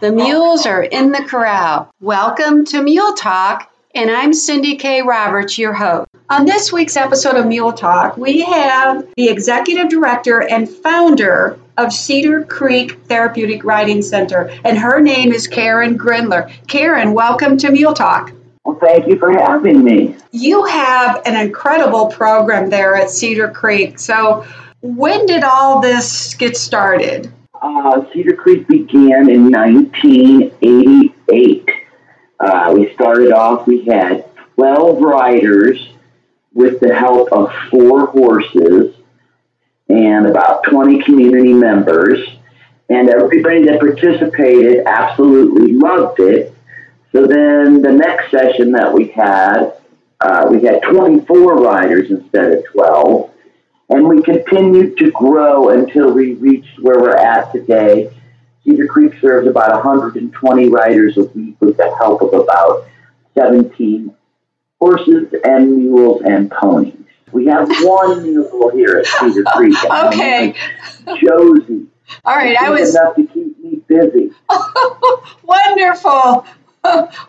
The mules are in the corral. Welcome to Mule Talk, and I'm Cindy K. Roberts, your host. On this week's episode of Mule Talk, we have the executive director and founder of Cedar Creek Therapeutic Riding Center, and her name is Karen Grindler. Karen, welcome to Mule Talk. Well, thank you for having me. You have an incredible program there at Cedar Creek. So, when did all this get started? Uh, Cedar Creek began in 1988. Uh, we started off, we had 12 riders with the help of four horses and about 20 community members. And everybody that participated absolutely loved it. So then the next session that we had, uh, we had 24 riders instead of 12 and we continued to grow until we reached where we're at today. Cedar Creek serves about 120 riders a week with the help of about 17 horses and mules and ponies. We have one mule here at Cedar Creek. okay. Josie. All right, I was enough to keep me busy. Wonderful.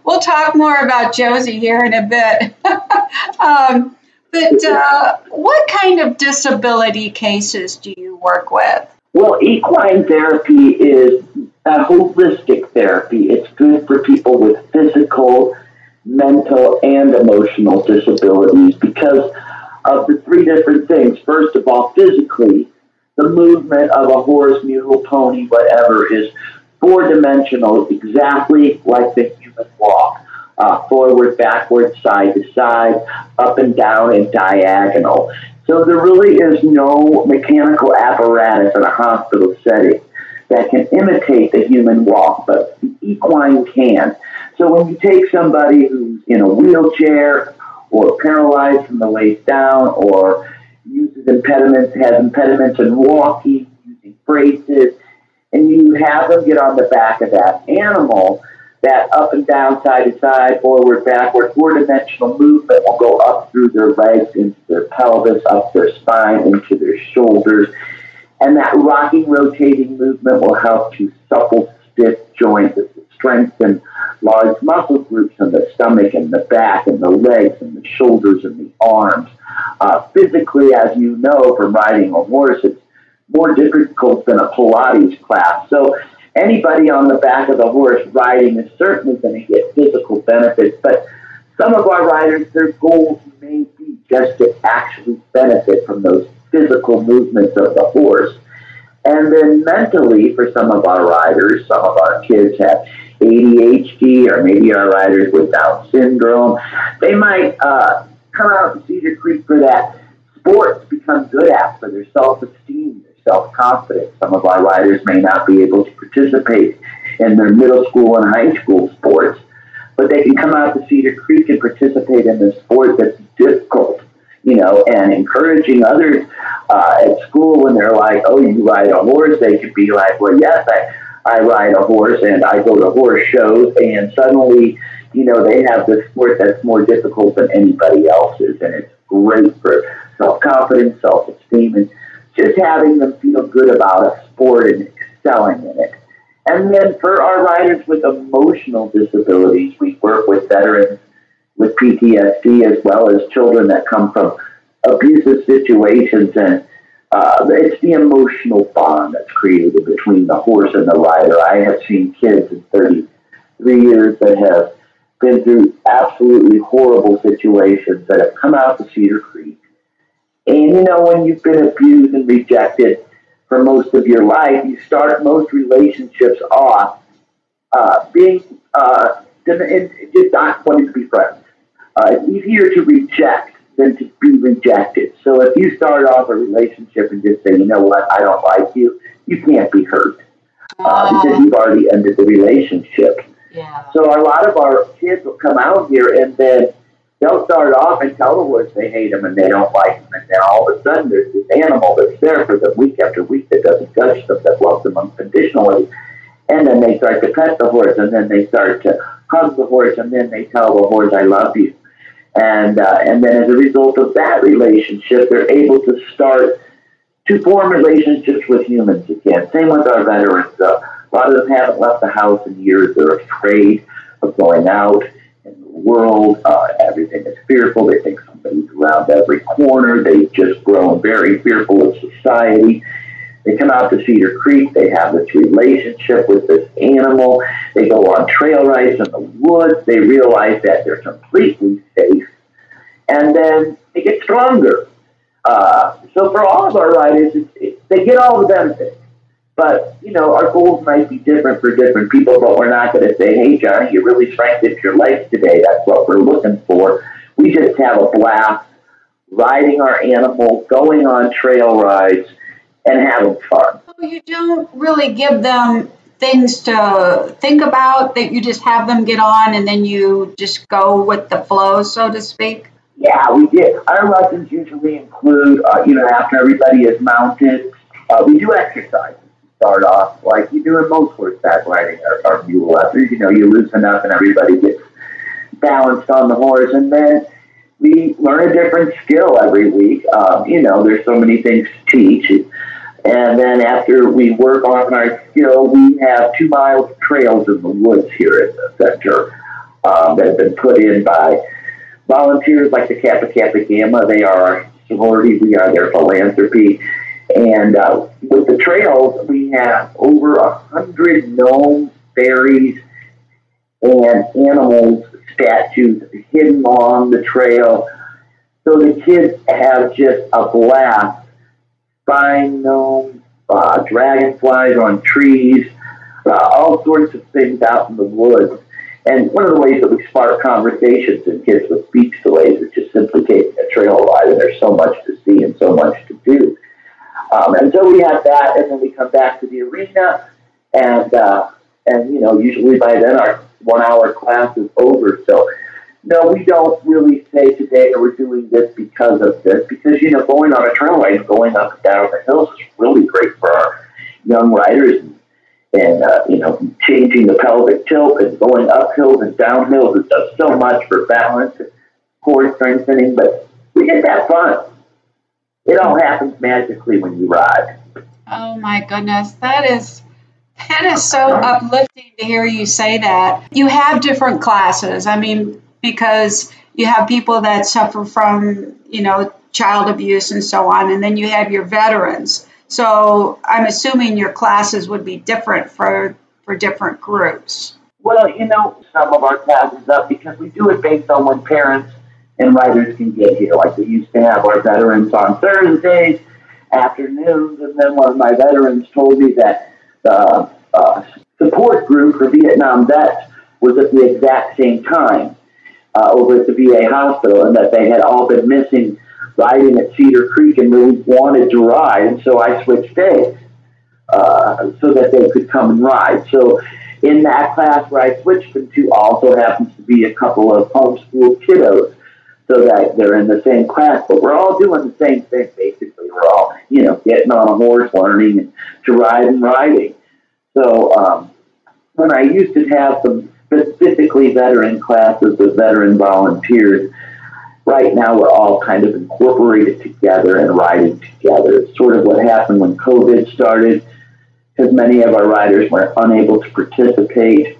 We'll talk more about Josie here in a bit. um, but uh, what kind of disability cases do you work with? Well, equine therapy is a holistic therapy. It's good for people with physical, mental, and emotional disabilities because of the three different things. First of all, physically, the movement of a horse, mule, pony, whatever, is four dimensional, exactly like the human walk uh, forward, backward, side to side, up and down, and diagonal. So there really is no mechanical apparatus in a hospital setting that can imitate the human walk, but the equine can. So when you take somebody who's in a wheelchair or paralyzed from the waist down or uses impediments, has impediments in walking, using braces, and you have them get on the back of that animal, that up and down, side to side, forward, backward, four dimensional movement will go up through their legs, into their pelvis, up their spine, into their shoulders. And that rocking, rotating movement will help to supple stiff joints, strengthen large muscle groups in the stomach and the back and the legs and the shoulders and the arms. Uh, physically, as you know from riding a horse, it's more difficult than a Pilates class. So anybody on the back of the horse riding is certainly going to get physical benefits, but some of our riders, their goals may be just to actually benefit from those physical movements of the horse. And then mentally, for some of our riders, some of our kids have ADHD or maybe our riders with Down syndrome. They might uh, come out to Cedar Creek for that sports become good at for their self esteem self confidence. Some of our riders may not be able to participate in their middle school and high school sports, but they can come out to Cedar Creek and participate in the sport that's difficult, you know, and encouraging others uh, at school when they're like, oh, you ride a horse, they could be like, well, yes, I, I ride a horse and I go to horse shows, and suddenly, you know, they have this sport that's more difficult than anybody else's, and it's great for self confidence, self esteem, and just having them feel good about a sport and excelling in it. And then for our riders with emotional disabilities, we work with veterans with PTSD as well as children that come from abusive situations. And uh, it's the emotional bond that's created between the horse and the rider. I have seen kids in 33 years that have been through absolutely horrible situations that have come out to Cedar Creek and you know, when you've been abused and rejected for most of your life, you start most relationships off uh, being uh, just not wanting to be friends. Uh, it's easier to reject than to be rejected. So if you start off a relationship and just say, you know what, I don't like you, you can't be hurt uh, because you've already ended the relationship. Yeah. So a lot of our kids will come out here and then they'll start off and tell the horse they hate them and they don't like them, and then all of a sudden there's this animal that's there for them week after week that doesn't judge them, that loves them unconditionally, and then they start to pet the horse, and then they start to hug the horse, and then they tell the horse, "I love you," and uh, and then as a result of that relationship, they're able to start to form relationships with humans again. Same with our veterans. Uh, A lot of them haven't left the house in years. They're afraid of going out in the world. Uh, everything is fearful. They think somebody's around every corner. They've just grown very fearful of society. They come out to Cedar Creek. They have this relationship with this animal. They go on trail rides in the woods. They realize that they're completely safe. And then they get stronger. Uh, so for all of our riders, it, it, they get all the benefits. But, you know, our goals might be different for different people, but we're not going to say, hey, Johnny, you really strengthened your legs today. That's what we're looking for. We just have a blast riding our animal, going on trail rides, and having fun. So you don't really give them things to think about that you just have them get on and then you just go with the flow, so to speak? Yeah, we did. Our lessons usually include, uh, you know, after everybody is mounted, uh, we do exercises start off like you do in most horseback riding or, or mule after you know you loosen up and everybody gets balanced on the horse and then we learn a different skill every week. Um, you know there's so many things to teach. And then after we work on our skill we have two miles of trails in the woods here at the center um, that have been put in by volunteers like the kappa kappa gamma. They are our sorority we are their philanthropy and uh, with the trails, we have over a hundred gnomes, fairies, and animals statues hidden along the trail. So the kids have just a blast. Spine gnomes, uh, dragonflies on trees, uh, all sorts of things out in the woods. And one of the ways that we spark conversations in kids with speech delays is just simply taking a trail ride, and there's so much to see and so much to do. Um, and so we have that, and then we come back to the arena, and uh, and you know usually by then our one hour class is over. So no, we don't really say today we're doing this because of this, because you know going on a trail ride, going up and down the hills is really great for our young riders. And, uh, you know, changing the pelvic tilt and going up hills and down hills, it does so much for balance and core strengthening. But we get that fun it all happens magically when you ride. Oh my goodness, that is that is so uplifting to hear you say that. You have different classes. I mean, because you have people that suffer from, you know, child abuse and so on, and then you have your veterans. So I'm assuming your classes would be different for for different groups. Well, you know, some of our classes up because we do it based on when parents and writers can get here. Like we used to have our veterans on Thursdays afternoons, and then one of my veterans told me that the uh, support group for Vietnam vets was at the exact same time uh, over at the VA hospital, and that they had all been missing riding at Cedar Creek and really wanted to ride, and so I switched days uh, so that they could come and ride. So in that class where I switched them to also happens to be a couple of homeschool kiddos so that they're in the same class, but we're all doing the same thing basically. We're all, you know, getting on a horse, learning to ride and riding. So um, when I used to have some specifically veteran classes with veteran volunteers, right now we're all kind of incorporated together and riding together. It's sort of what happened when COVID started, because many of our riders were unable to participate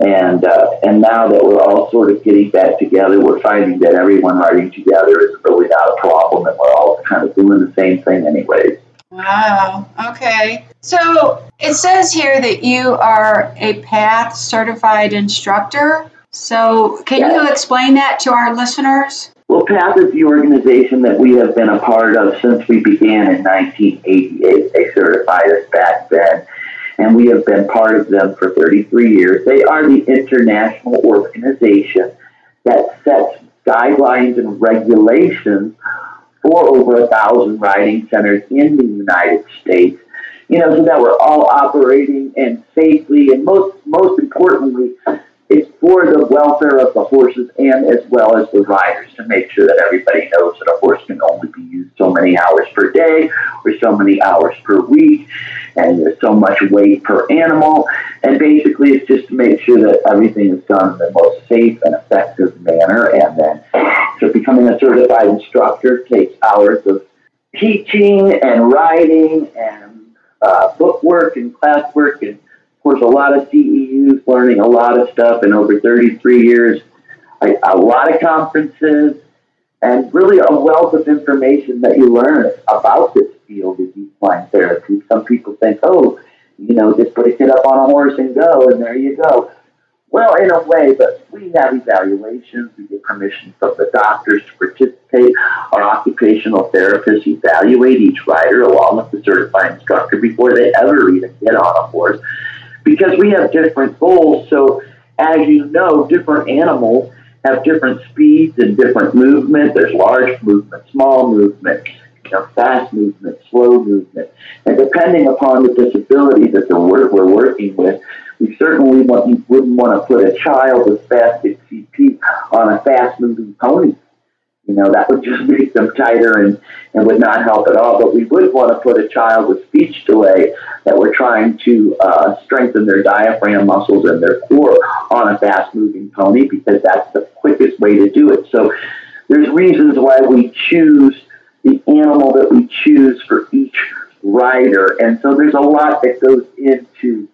and uh, and now that we're all sort of getting back together, we're finding that everyone riding together is really not a problem, and we're all kind of doing the same thing anyways. Wow. Okay. So it says here that you are a PATH certified instructor. So can yes. you explain that to our listeners? Well, PATH is the organization that we have been a part of since we began in 1988. They certified us back then and we have been part of them for 33 years. They are the international organization that sets guidelines and regulations for over a thousand riding centers in the United States. You know, so that we're all operating and safely, and most most importantly, it's for the welfare of the horses and as well as the riders to make sure that everybody knows that a horse can only be used so many hours per day or so many hours per week and there's so much weight per animal. And basically, it's just to make sure that everything is done in the most safe and effective manner. And then, so becoming a certified instructor takes hours of teaching and writing and uh, book work and class work and of course, a lot of CEUs, learning a lot of stuff in over 33 years, a, a lot of conferences, and really a wealth of information that you learn about this field of equine therapy. Some people think, oh, you know, just put a kid up on a horse and go, and there you go. Well, in a way, but we have evaluations. We get permission from the doctors to participate. Our occupational therapists evaluate each rider along with the certified instructor before they ever even get on a horse because we have different goals. So, as you know, different animals have different speeds and different movement. There's large movement, small movement, you know, fast movement, slow movement. And depending upon the disability that the we're working with, we certainly want, wouldn't want to put a child with spastic CP on a fast moving pony. You know, that would just make them tighter and, and would not help at all. But we would want to put a child with speech delay that we're trying to uh, strengthen their diaphragm muscles and their core on a fast moving pony because that's the quickest way to do it. So there's reasons why we choose the animal that we choose for each rider. And so there's a lot that goes into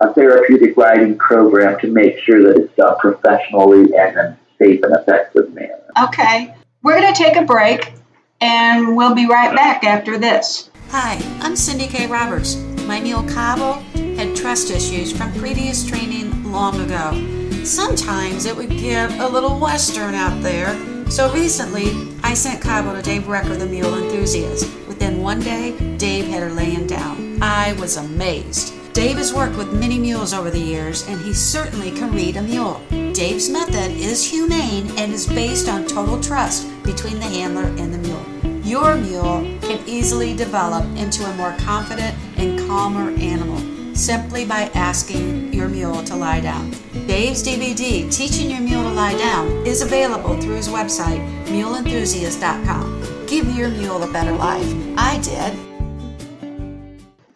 a therapeutic riding program to make sure that it's done professionally and in a safe and effective manner. Okay. We're going to take a break and we'll be right back after this. Hi, I'm Cindy K. Roberts. My mule Cabo had trust issues from previous training long ago. Sometimes it would give a little western out there, so recently I sent Cabo to Dave Recker, the mule enthusiast. Within one day, Dave had her laying down. I was amazed. Dave has worked with many mules over the years, and he certainly can read a mule. Dave's method is humane and is based on total trust between the handler and the mule. Your mule can easily develop into a more confident and calmer animal simply by asking your mule to lie down. Dave's DVD, Teaching Your Mule to Lie Down, is available through his website, muleenthusiast.com. Give your mule a better life. I did.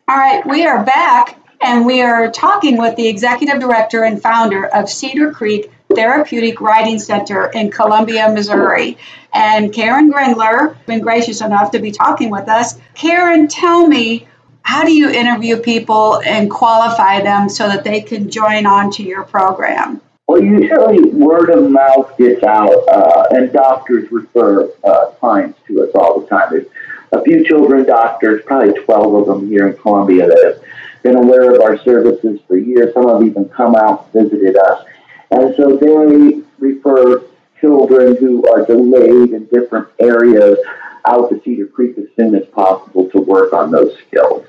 All right, we are back and we are talking with the executive director and founder of Cedar Creek Therapeutic Riding Center in Columbia, Missouri. And Karen Grindler, been gracious enough to be talking with us. Karen, tell me, how do you interview people and qualify them so that they can join on to your program? Well, usually word of mouth gets out, uh, and doctors refer uh, clients to us all the time. There's a few children doctors, probably 12 of them here in Columbia, that have been aware of our services for years. Some have even come out and visited us. And so they refer children who are delayed in different areas out to Cedar Creek as soon as possible to work on those skills.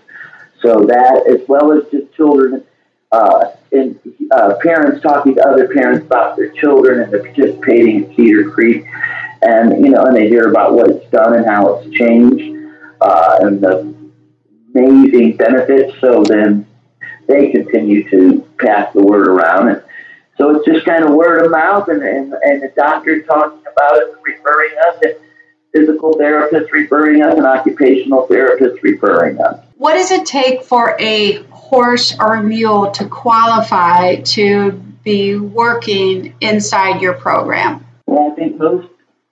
So that, as well as just children, uh, and uh, parents talking to other parents about their children and they're participating in Cedar Creek, and you know, and they hear about what it's done and how it's changed, uh, and the amazing benefits. So then they continue to pass the word around. And so it's just kind of word of mouth and, and, and the doctor talking about it, referring us, and physical therapists referring us, and occupational therapists referring us. What does it take for a horse or a mule to qualify to be working inside your program? Well, I think most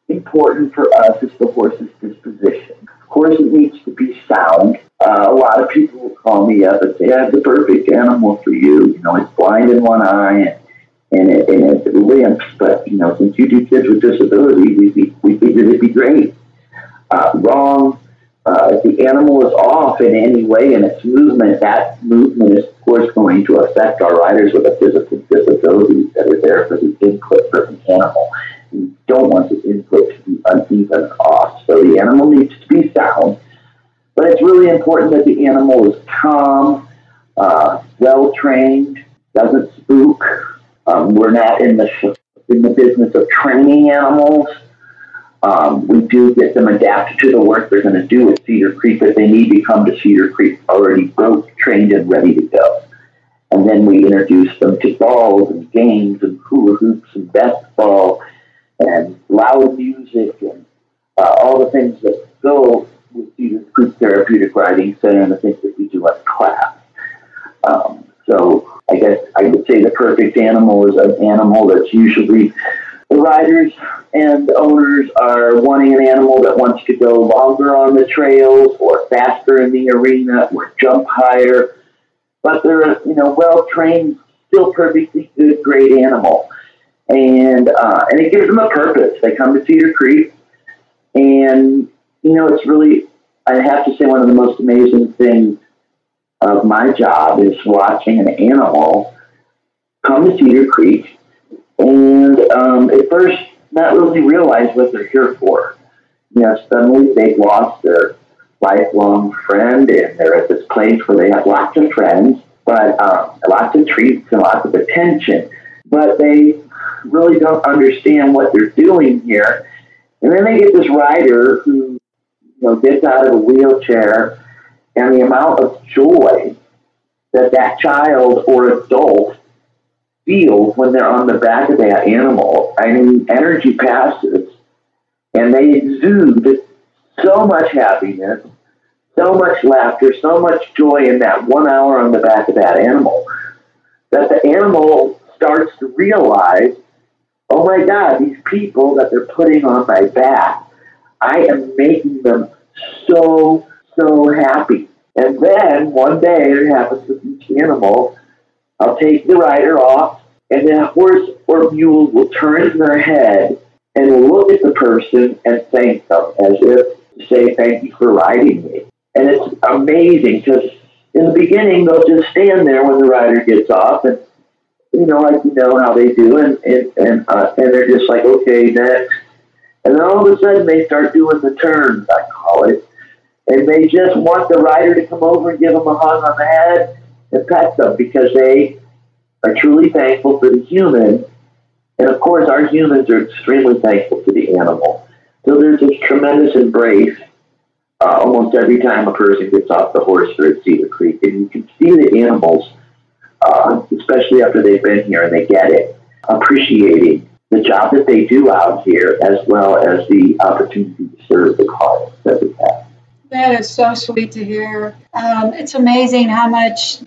important for us is the horse's disposition. Course, it needs to be sound. Uh, a lot of people will call me up and say, I have the perfect animal for you. You know, it's blind in one eye and, and, it, and it limps, but, you know, since you do kids with disabilities, we, we figured it'd be great. Uh, wrong. Uh, if the animal is off in any way in its movement, that movement is, of course, going to affect our riders with a physical disability that are there for the input for the animal. We don't want the input to be uneven off. So the animal needs to be sound but it's really important that the animal is calm, uh, well trained, doesn't spook. Um, we're not in the in the business of training animals. Um, we do get them adapted to the work they're going to do at Cedar Creek, but they need to come to Cedar Creek already both trained and ready to go. And then we introduce them to balls and games and hula hoops and basketball and loud music and uh, all the things that go with Cedar Creek Therapeutic Riding Center and the things that we do at class. Um, so I guess I would say the perfect animal is an animal that's usually the riders and owners are wanting an animal that wants to go longer on the trails or faster in the arena or jump higher. but they're you know well trained, still perfectly good, great animal, and uh, and it gives them a purpose. They come to Cedar Creek, and you know it's really I have to say one of the most amazing things of my job is watching an animal come to Cedar Creek and um, at first not really realize what they're here for. You know, suddenly they've lost their lifelong friend and they're at this place where they have lots of friends, but um, lots of treats and lots of attention, but they really don't understand what they're doing here. And then they get this rider who, you know, gets out of a wheelchair and the amount of joy that that child or adult feels when they're on the back of that animal. I mean, energy passes and they exude so much happiness, so much laughter, so much joy in that one hour on the back of that animal that the animal starts to realize, oh my God, these people that they're putting on my back, I am making them so, so happy. And then one day it happens with each animal I'll take the rider off, and then a horse or mule will turn their head and look at the person and thank them as if to say, Thank you for riding me. And it's amazing because in the beginning, they'll just stand there when the rider gets off and you know, like you know how they do, and and and, uh, and they're just like, okay, next, and then all of a sudden they start doing the turns, I call it, and they just want the rider to come over and give them a hug on the head and pet them because they are truly thankful for the human. And of course, our humans are extremely thankful to the animal. So there's this tremendous embrace uh, almost every time a person gets off the horse or at Cedar Creek. And you can see the animals, uh, especially after they've been here and they get it, appreciating the job that they do out here as well as the opportunity to serve the cause that we have. That is so sweet to hear. Um, it's amazing how much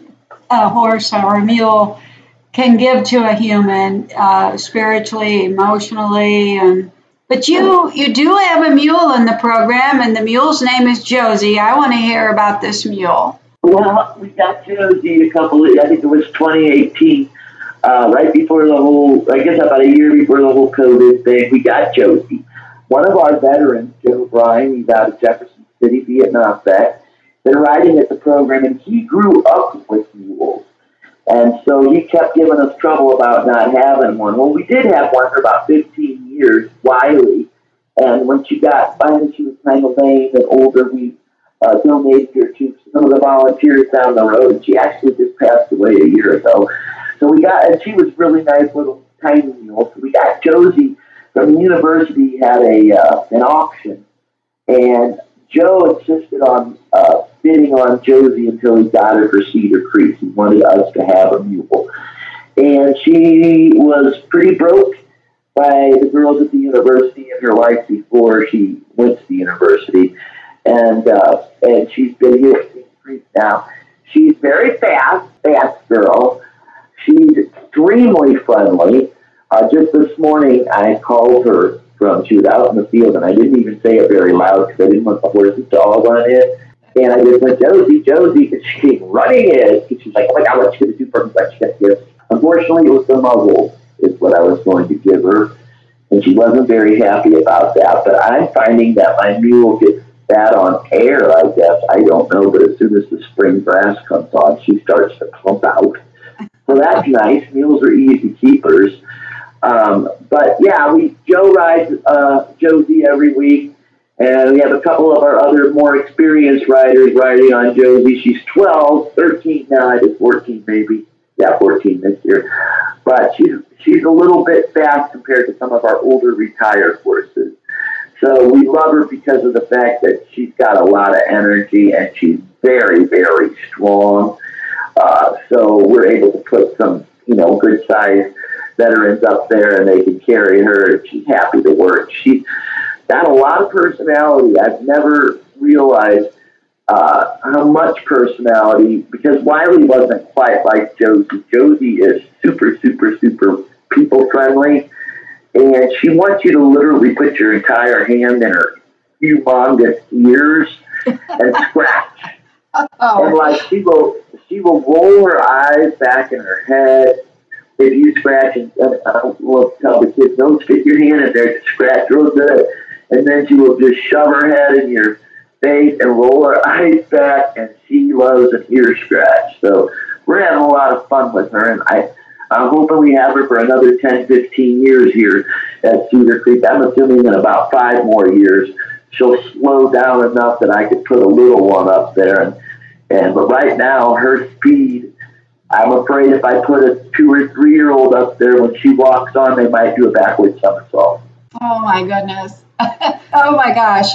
a horse or a mule can give to a human uh, spiritually, emotionally, and but you you do have a mule in the program, and the mule's name is Josie. I want to hear about this mule. Well, we got Josie a couple. Of, I think it was 2018, uh, right before the whole. I guess about a year before the whole COVID thing. We got Josie. One of our veterans, Joe Bryan, he's out of Jefferson City, Vietnam vet, been riding at the program, and he grew up with mules. And so he kept giving us trouble about not having one. Well, we did have one for about 15 years, Wiley. And when she got, finally she was kind of lame and older, we uh, donated her to some of the volunteers down the road. She actually just passed away a year ago. So we got, and she was really nice little tiny mule. So we got Josie from the university had a uh, an auction, and Joe insisted on uh, bidding on Josie until he got her for Cedar Creek. He wanted us to have a mule. And she was pretty broke by the girls at the university in her life before she went to the university. And uh, and she's been here Creek now. She's very fast, fast girl. She's extremely friendly. Uh, just this morning, I called her from she was out in the field, and I didn't even say it very loud because I didn't want the horses to all run in. And I just went, Josie, Josie, and she came running in. And she's like, oh my God, what you going to do for me? What you going to give? Unfortunately, it was the muzzle is what I was going to give her. And she wasn't very happy about that. But I'm finding that my mule gets fat on air, I guess. I don't know. But as soon as the spring grass comes on, she starts to plump out. So that's nice. Mules are easy keepers. Um, but yeah, we Joe rides uh, Josie every week, and we have a couple of our other more experienced riders riding on Josie. She's 12, 13 now, I think 14 maybe. Yeah, 14 this year. But she's she's a little bit fast compared to some of our older retired horses. So we love her because of the fact that she's got a lot of energy and she's very, very strong. Uh, so we're able to put some, you know, good size veterans up there and they can carry her. She's happy to work. She's got a lot of personality. I've never realized uh, how much personality because Wiley wasn't quite like Josie. Josie is super, super, super people friendly, and she wants you to literally put your entire hand in her humongous ears and scratch. oh. And like she will, she will roll her eyes back in her head. If you scratch, and uh, uh, I will tell the kids, don't stick your hand in there, scratch real good. And then she will just shove her head in your face and roll her eyes back, and she loves an ear scratch. So we're having a lot of fun with her, and I, I'm hoping we have her for another 10, 15 years here at Cedar Creek. I'm assuming in about five more years she'll slow down enough that I could put a little one up there. And, and but right now her speed, I'm afraid if I put a two or three year old up there when she walks on, they might do a backward somersault. Oh my goodness. oh my gosh.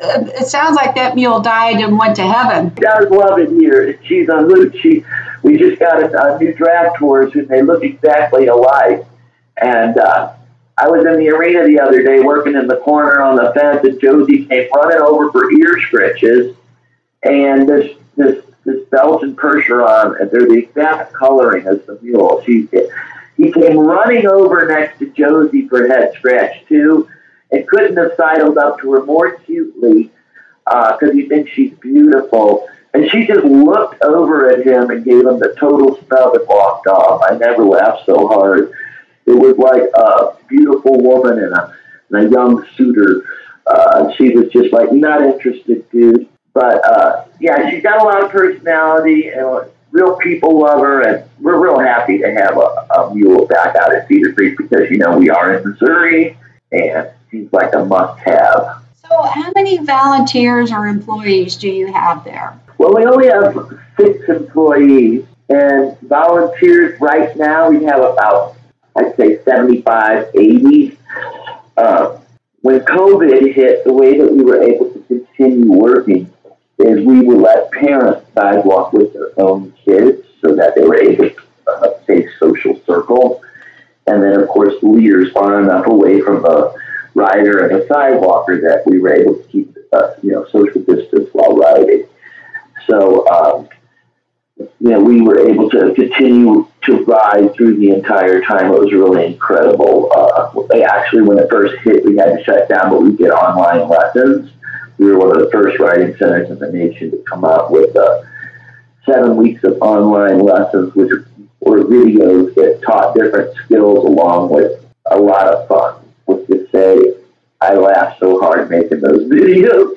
It sounds like that mule died and went to heaven. She does love it here. She's a hoot. She, we just got a, a new draft horse and they look exactly alike. And uh, I was in the arena the other day working in the corner on the fence, and Josie came running over for ear scratches. And this this this Belgian Percheron, they're the exact coloring as the mule. She he came running over next to Josie for head scratch too, and couldn't have sidled up to her more cutely because uh, he thinks she's beautiful. And she just looked over at him and gave him the total snub and walked off. I never laughed so hard. It was like a beautiful woman and a, and a young suitor. Uh, she was just like, not interested, dude. But uh, yeah, she's got a lot of personality and real people love her, and we're real happy to have a, a mule back out at Cedar Creek because you know we are in Missouri, and she's like a must-have. So, how many volunteers or employees do you have there? Well, we only have six employees, and volunteers right now we have about I'd say 75, 80. Uh, when COVID hit, the way that we were able to continue working is we would let parents sidewalk with their own kids so that they were able to uh, stay social circle. And then, of course, leaders far enough away from the rider and the sidewalker that we were able to keep, uh, you know, social distance while riding. So, um, you know, we were able to continue to ride through the entire time. It was really incredible. Uh, actually, when it first hit, we had to shut down, but we did online lessons. We were one of the first riding centers in the nation to come out with uh, seven weeks of online lessons, which were videos that taught different skills along with a lot of fun. Which to say, I laughed so hard making those videos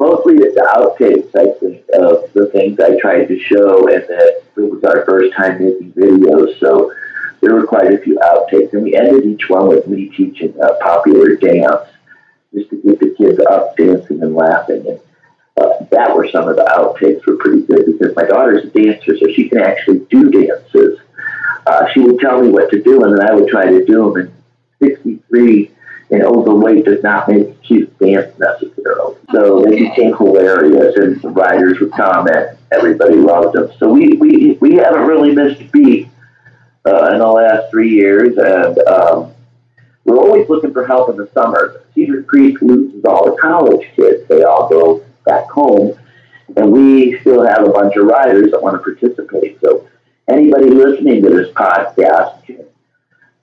mostly it's the outtakes, I think, of the things I tried to show, and that it was our first time making videos, so there were quite a few outtakes, and we ended each one with me teaching a popular dance, just to get the kids up dancing and laughing, and uh, that were some of the outtakes were pretty good because my daughter's a dancer, so she can actually do dances. Uh, she would tell me what to do, and then I would try to do them. And 63 and overweight does not make cute dance necessarily. So they became hilarious, and the writers would comment. Everybody loved them. So we we, we haven't really missed a beat uh, in the last three years, and um, we're always looking for help in the summer. Cedar Creek loses all the college kids; they all go back home, and we still have a bunch of riders that want to participate. So anybody listening to this podcast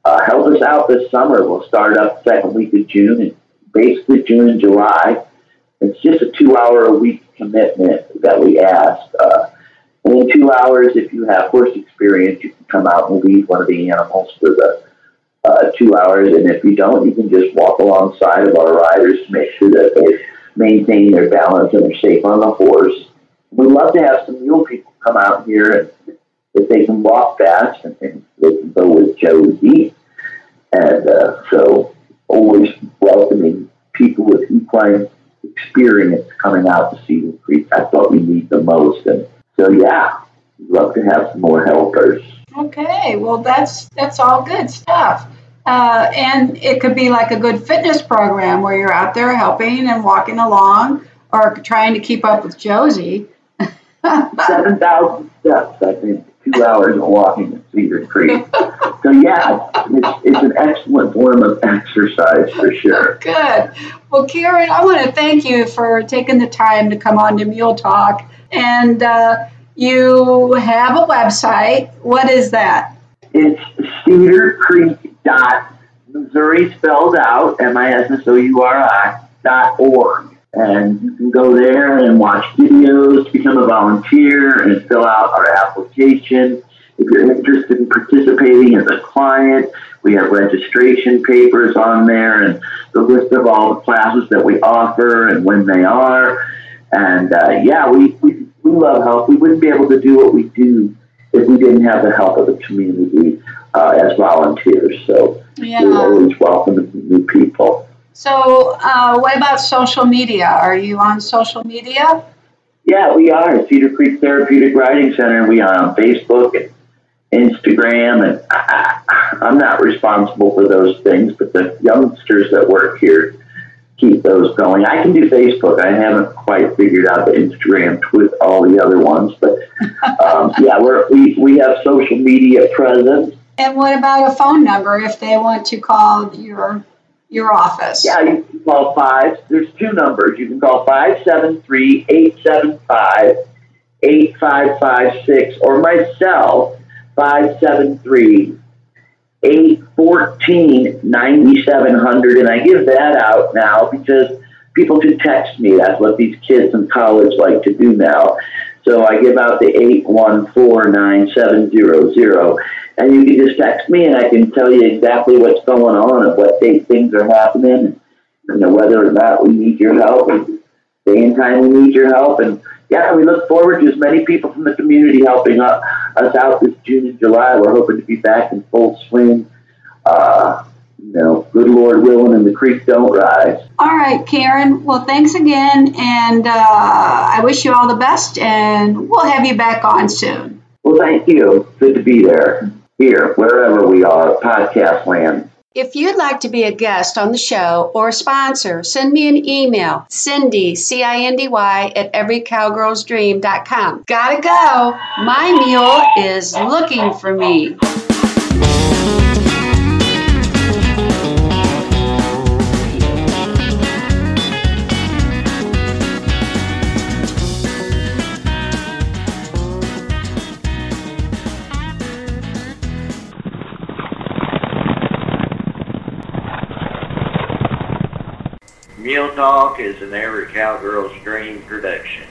uh, help us out this summer. We'll start up second week of June and basically June and July. It's just a two hour a week commitment that we ask. Uh, and in two hours, if you have horse experience, you can come out and lead one of the animals for the uh, two hours. And if you don't, you can just walk alongside of our riders to make sure that they maintain their balance and they're safe on the horse. We'd love to have some mule people come out here and if they can walk fast and, and they can go with Josie and uh, so, always welcoming people with equine experience coming out to Cedar Creek. That's what we need the most. And so, yeah, we'd love to have some more helpers. Okay, well, that's that's all good stuff. Uh, and it could be like a good fitness program where you're out there helping and walking along or trying to keep up with Josie. 7,000 steps, I think two hours of walking at Cedar Creek. so yeah, it's, it's an excellent form of exercise for sure. Good. Well, Karen, I want to thank you for taking the time to come on to Mule Talk. And uh, you have a website. What is that? It's Cedar Creek dot Missouri spelled out M I S S O U R I dot org And you can go there and watch videos, become a volunteer, and fill out our application. If you're interested in participating as a client, we have registration papers on there and the list of all the classes that we offer and when they are. And uh, yeah, we, we, we love help. We wouldn't be able to do what we do if we didn't have the help of the community uh, as volunteers. So yeah. we're always welcoming new people. So, uh, what about social media? Are you on social media? Yeah, we are. Cedar Creek Therapeutic Riding Center. We are on Facebook and Instagram, and I, am not responsible for those things, but the youngsters that work here keep those going. I can do Facebook. I haven't quite figured out the Instagram with all the other ones, but um, yeah, we're, we we have social media presence. And what about a phone number if they want to call your your office? Yeah, you can call five. There's two numbers. You can call five seven three eight seven five eight five five six or myself 573 814 9700. And I give that out now because people can text me. That's what these kids in college like to do now. So I give out the 814 9700. And you can just text me and I can tell you exactly what's going on and what things are happening and, and whether or not we need your help and day and time we need your help. And yeah, we look forward to as many people from the community helping us out this June and July. We're hoping to be back in full swing. Uh, you know, good Lord willing, and the creek don't rise. All right, Karen. Well, thanks again, and uh, I wish you all the best, and we'll have you back on soon. Well, thank you. Good to be there, here, wherever we are, podcast land. If you'd like to be a guest on the show or a sponsor, send me an email, Cindy, C I N D Y, at everycowgirlsdream.com. Gotta go. My mule is looking for me. Talk is an Every Cowgirl's Dream production.